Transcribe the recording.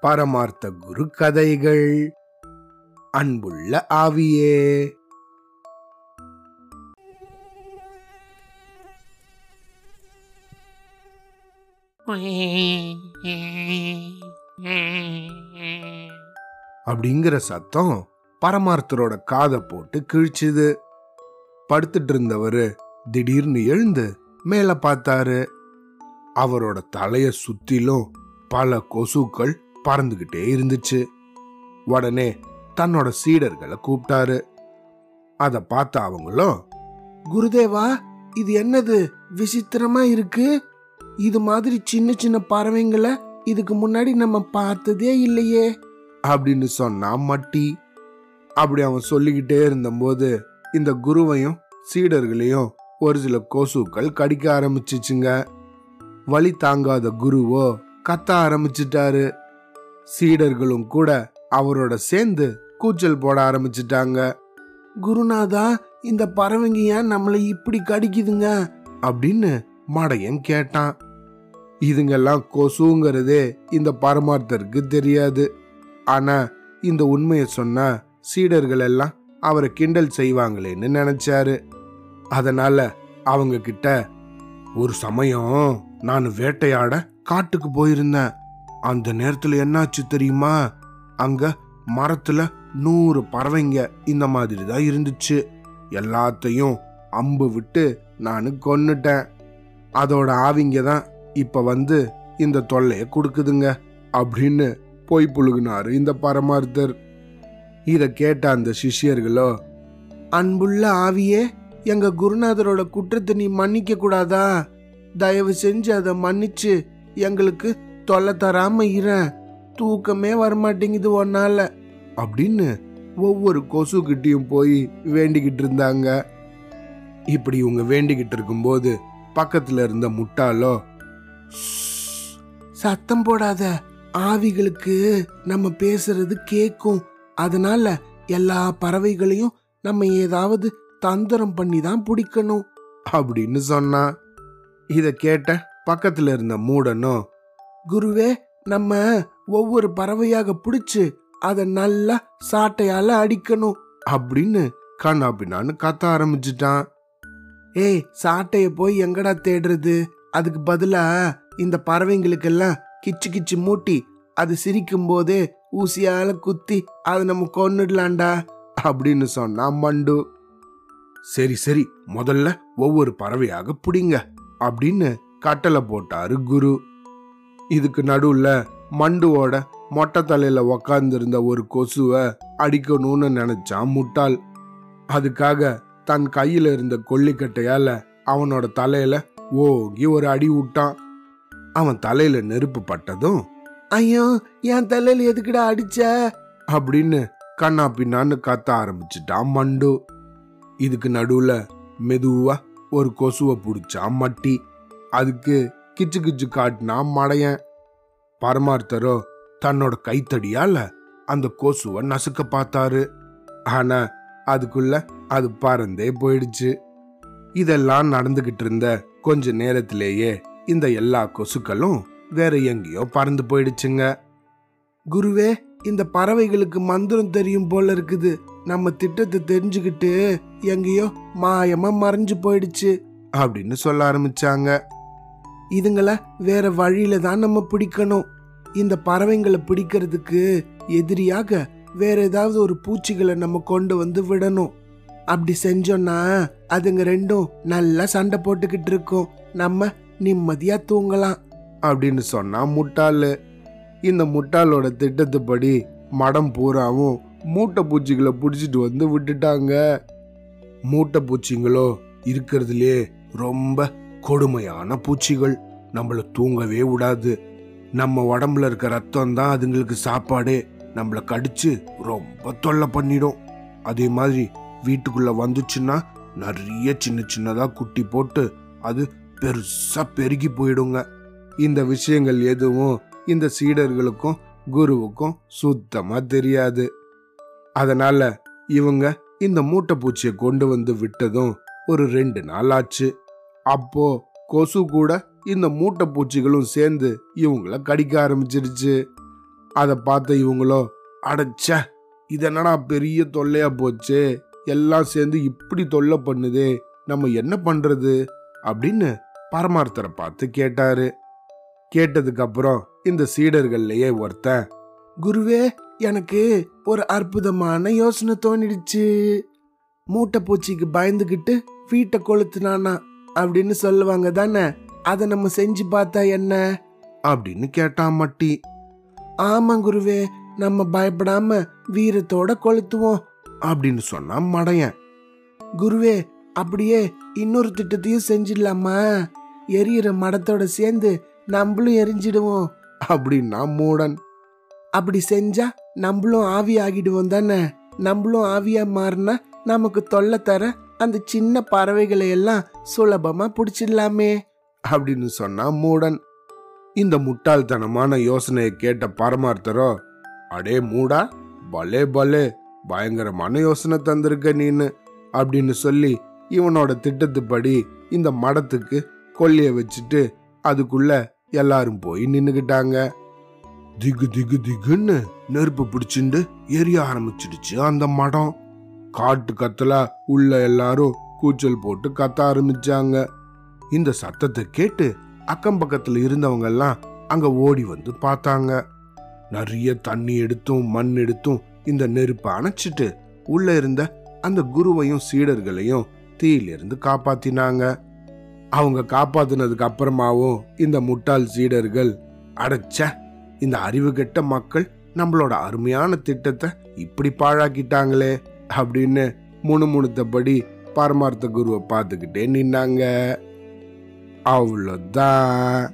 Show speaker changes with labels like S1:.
S1: பரமார்த்த குரு கதைகள். அன்புள்ள ஆவியே. அப்படிங்கிற சத்தம் பரமார்த்தரோட காதை போட்டு கிழிச்சுது. படுத்துட்டு இருந்தவரு திடீர்னு எழுந்து மேல பார்த்தாரு. அவரோட தலைய சுத்திலும் பல கொசுக்கள் பறந்துகிட்டே இருந்துச்சு. உடனே தன்னோட சீடர்களை கூப்பிட்டாரு. அத பார்த்த அவங்களும் குருதேவா இது என்னது? விசித்திரமா இருக்கு? இது மாதிரி சின்ன சின்ன பறவைங்களை இதுக்கு முன்னாடி நம்ம பார்த்ததே இல்லையே அப்படின்னு சொன்னா மட்டி. அப்படி அவன் சொல்லிக்கிட்டே இருந்தபோது இந்த குருவையும் சீடர்களையும் ஒரு சில கொசுக்கள் கடிக்க ஆரம்பிச்சிச்சுங்க. வழி தாங்காத குருவோ கத்த ஆரம்பிச்சிட்டாரு. சீடர்களும் கூட அவரோட சேர்ந்து கூச்சல் போட ஆரம்பிச்சிட்டாங்க. குருநாதா இந்த பறவைங்க ஏன் நம்மளை இப்படி கடிக்குதுங்க? அப்படின்னு மடையன் கேட்டான். இதுங்கெல்லாம் கொசுங்கிறதே இந்த பரமார்த்தருக்கு தெரியாது. ஆனா இந்த உண்மையை சொன்னா சீடர்கள் எல்லாம் அவரை கிண்டல் செய்வாங்களேன்னு நினைச்சாரு. அதனால அவங்க கிட்ட ஒரு சமயம் நான் வேட்டையாட காட்டுக்கு போயிருந்தேன். அந்த நேரத்துல என்னாச்சு தெரியுமா? அங்க மரத்துல நூறு பறவைங்க இந்த மாதிரி தான் இருந்துச்சு. எல்லாத்தையும் அம்பு விட்டு நான் கொன்னுட்டேன். அதோட ஆவிங்க தான் இப்ப வந்து இந்த தொல்லைய கொடுக்குதுங்க அப்படின்னு பொய் புழுகினாரு இந்த பரமார்த்தர். இத கேட்ட அந்த சிஷ்யர்களோ அன்புள்ள ஆவியே எங்க குருநாதரோட குற்றத்தை நீ மன்னிக்க கூடாதா? தயவு செஞ்சு அதை மன்னிச்சு எங்களுக்கு தொல்லை தராம இரு. தூக்கமே வரமாட்டேங்குது ஒன்னால அப்படின்னு ஒவ்வொரு கொசுகிட்டையும் போய் வேண்டிக்கிட்டு இருந்தாங்க. இப்படி இவங்க வேண்டிக்கிட்டு இருக்கும்போது பக்கத்துல இருந்த முட்டாளோ சத்தம் போடாத. ஆவிகளுக்கு நம்ம பேசுறது கேக்கும். அதனால எல்லா பறவைகளையும் நம்ம ஏதாவது தந்திரம் பண்ணி தான் பிடிக்கணும். அப்படின்னு சொன்னான் இதை கேட்ட பக்கத்தில் இருந்த மூடனும் குருவே நம்ம ஒவ்வொரு பறவையாக பிடிச்சு அதை நல்லா சாட்டையால அடிக்கணும் அப்படின்னு கண்ணா பின்னான்னு கத்த ஆரம்பிச்சிட்டான். ஏய் சாட்டைய போய் எங்கடா தேடுறது? அதுக்கு பதிலா இந்த பறவைங்களுக்கெல்லாம் கிச்சு கிச்சு மூட்டி அது சிரிக்கும் போதே ஊசியால குத்தி அதை நம்ம கொன்னுடலாம்டா அப்படின்னு சொன்னான் மண்டு. சரி சரி முதல்ல ஒவ்வொரு பறவையாக பிடிங்க அப்படின்னு கட்டளை போட்டாரு குரு. இதுக்கு நடுவுல மண்டுவோட மொட்டை தலையில உக்காந்துருந்த ஒரு கொசுவை அடிக்கணும்னு நினைச்சான் முட்டாள். அதுக்காக தன் கையில இருந்த கொல்லிக்கட்டையால அவனோட தலையில ஓகி ஒரு அடி விட்டான். அவன் தலையில நெருப்பு பட்டதும் ஐயோ என் தலையில எதுக்குடா அடிச்ச? அப்படின்னு கண்ணா பின்னான்னு கத்த ஆரம்பிச்சிட்டான் மண்டு. இதுக்கு நடுவுல மெதுவா ஒரு கொசுவை பிடிச்சா மட்டி. அதுக்கு கிச்சு கிச்சு காட்டினா மடையன். பரமார்த்தரோ தன்னோட கைத்தடியால அந்த கொசுவை நசுக்க பார்த்தாரு. ஆனா அதுக்குள்ள அது பறந்தே போயிடுச்சு. இதெல்லாம் நடந்துகிட்டு இருந்த கொஞ்ச நேரத்திலேயே இந்த எல்லா கொசுக்களும் வேற எங்கேயோ பறந்து போயிடுச்சுங்க. குருவே இந்த பறவைகளுக்கு மந்திரம் தெரியும் போல இருக்குது. நம்ம திட்டத்தை தெரிஞ்சுக்கிட்டு எங்கேயோ மாயமா மறைஞ்சு போயிடுச்சு அப்படின்னு சொல்ல ஆரம்பிச்சாங்க. இதுங்களை வேற வழியில தான் நம்ம பிடிக்கணும். இந்த பறவைங்களை பிடிக்கிறதுக்கு எதிரியாக வேற ஏதாவது ஒரு பூச்சிகளை நம்ம கொண்டு வந்து விடணும். அப்படி செஞ்சோம்னா அதுங்க ரெண்டும் நல்லா சண்டை போட்டுக்கிட்டு இருக்கும். நம்ம நிம்மதியா தூங்கலாம் அப்படின்னு சொன்னா முட்டாளு. இந்த முட்டாளோட திட்டத்துப்படி மடம் பூராவும் மூட்டை பூச்சிகளை பிடிச்சிட்டு வந்து விட்டுட்டாங்க. மூட்டை பூச்சிங்களோ இருக்கிறதுலே ரொம்ப கொடுமையான பூச்சிகள். நம்மள தூங்கவே விடாது. நம்ம உடம்புல இருக்க ரத்தம் தான் அதுங்களுக்கு சாப்பாடே. நம்மளை கடிச்சு ரொம்ப தொல்லை பண்ணிடும். அதே மாதிரி வீட்டுக்குள்ள வந்துச்சுன்னா நிறைய சின்ன சின்னதாக குட்டி போட்டு அது பெருசா பெருகி போயிடுங்க. இந்த விஷயங்கள் எதுவும் இந்த சீடர்களுக்கும் குருவுக்கும் சுத்தமா தெரியாது. அதனால இவங்க இந்த மூட்டை பூச்சியை கொண்டு வந்து விட்டதும் ஒரு ரெண்டு நாள் ஆச்சு. அப்போ கொசு கூட இந்த மூட்டை பூச்சிகளும் சேர்ந்து இவங்கள கடிக்க ஆரம்பிச்சிருச்சு. அதை பார்த்த இவங்களோ அடைச்ச இது பெரிய தொல்லையா போச்சு எல்லாம் சேர்ந்து இப்படி தொல்லை பண்ணுதே நம்ம என்ன பண்றது? அப்படின்னு பரமார்த்தரை பார்த்து கேட்டாரு. கேட்டதுக்கு அப்புறம் இந்த சீடர்கள்லயே ஒருத்தன் குருவே எனக்கு ஒரு அற்புதமான யோசனை தோணிடுச்சு. மூட்டை பூச்சிக்கு பயந்துகிட்டு வீட்டை கொளுத்துனானா அப்படின்னு சொல்லுவாங்க தானே அதை நம்ம செஞ்சு பார்த்தா என்ன? அப்படின்னு கேட்டான் மட்டி ஆமா குருவே நம்ம பயப்படாம வீரத்தோட கொளுத்துவோம் அப்படின்னு சொன்னான் மடையன் குருவே அப்படியே இன்னொரு திட்டத்தையும் செஞ்சிடலாமா? எரியிற மடத்தோட சேர்ந்து நம்மளும் எரிஞ்சிடுவோம். அப்படின்னா மூடன். அப்படி செஞ்சா நம்மளும் ஆவி ஆகிடுவோம் தானே. நம்மளும் ஆவியா மாறினா நமக்கு தொல்லை தர அந்த சின்ன பறவைகளை எல்லாம் சுலபமா பிடிச்சிடலாமே. அப்படின்னு சொன்னா மூடன். இந்த முட்டாள்தனமான யோசனையை கேட்ட பரமார்த்தரோ அடே மூடா பலே பலே பயங்கரமான யோசனை தந்திருக்க நீன்னு அப்படின்னு சொல்லி இவனோட திட்டத்துப்படி இந்த மடத்துக்கு கொல்லிய வச்சுட்டு அதுக்குள்ள எல்லாரும் போய் நின்னுக்கிட்டாங்க திகு திகு திகுன்னு நெருப்பு பிடிச்சிண்டு எரிய ஆரம்பிச்சிடுச்சு அந்த மடம். காட்டு கத்துல உள்ள எல்லாரும் கூச்சல் போட்டு கத்த ஆரம்பிச்சாங்க. இந்த சத்தத்தை கேட்டு அக்கம் பக்கத்துல இருந்தவங்க எல்லாம் அங்க ஓடி வந்து பார்த்தாங்க. நிறைய தண்ணி எடுத்தும் மண் எடுத்தும் இந்த நெருப்பை அணைச்சிட்டு உள்ள இருந்த அந்த குருவையும் சீடர்களையும் தீயிலிருந்து காப்பாத்தினாங்க. அவங்க காப்பாத்தினதுக்கு அப்புறமாவும் இந்த முட்டாள் சீடர்கள் அடைச்ச இந்த அறிவு கெட்ட மக்கள் நம்மளோட அருமையான திட்டத்தை இப்படி பாழாக்கிட்டாங்களே அப்படின்னு முணுமுணுத்தபடி பரமார்த்த குருவை பார்த்துக்கிட்டே நின்னாங்க. அவ்வளோதான்